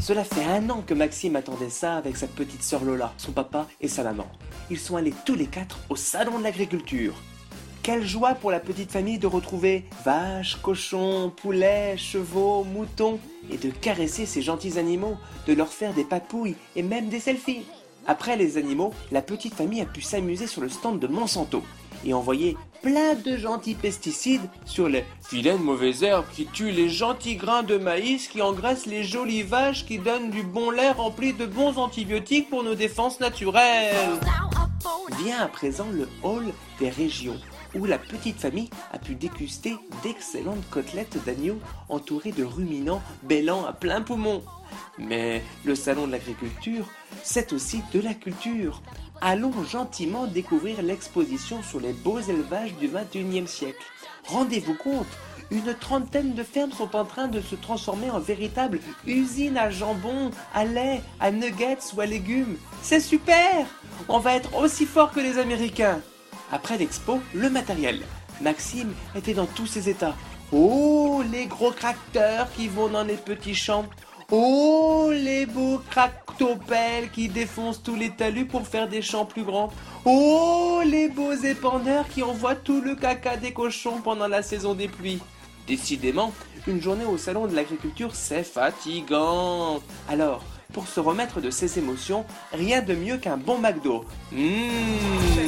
Cela fait un an que Maxime attendait ça avec sa petite sœur Lola, son papa et sa maman. Ils sont allés tous les quatre au salon de l'agriculture. Quelle joie pour la petite famille de retrouver vaches, cochons, poulets, chevaux, moutons et de caresser ces gentils animaux, de leur faire des papouilles et même des selfies. Après les animaux, la petite famille a pu s'amuser sur le stand de Monsanto et envoyer plein de gentils pesticides sur les vilaines mauvaises herbes qui tuent les gentils grains de maïs qui engraissent les jolies vaches qui donnent du bon lait rempli de bons antibiotiques pour nos défenses naturelles. Vient à présent le hall des régions où la petite famille a pu déguster d'excellentes côtelettes d'agneau entourées de ruminants bêlant à plein poumon. Mais le salon de l'agriculture, c'est aussi de la culture. Allons gentiment découvrir l'exposition sur les beaux élevages du XXIe siècle. Rendez-vous compte, une trentaine de fermes sont en train de se transformer en véritable usine à jambon, à lait, à nuggets ou à légumes. C'est super On va être aussi fort que les Américains après l'expo, le matériel. Maxime était dans tous ses états. Oh, les gros tracteurs qui vont dans les petits champs. Oh, les beaux tractopelles qui défoncent tous les talus pour faire des champs plus grands. Oh, les beaux épandeurs qui envoient tout le caca des cochons pendant la saison des pluies. Décidément, une journée au salon de l'agriculture, c'est fatigant. Alors, pour se remettre de ses émotions, rien de mieux qu'un bon McDo. Mmh.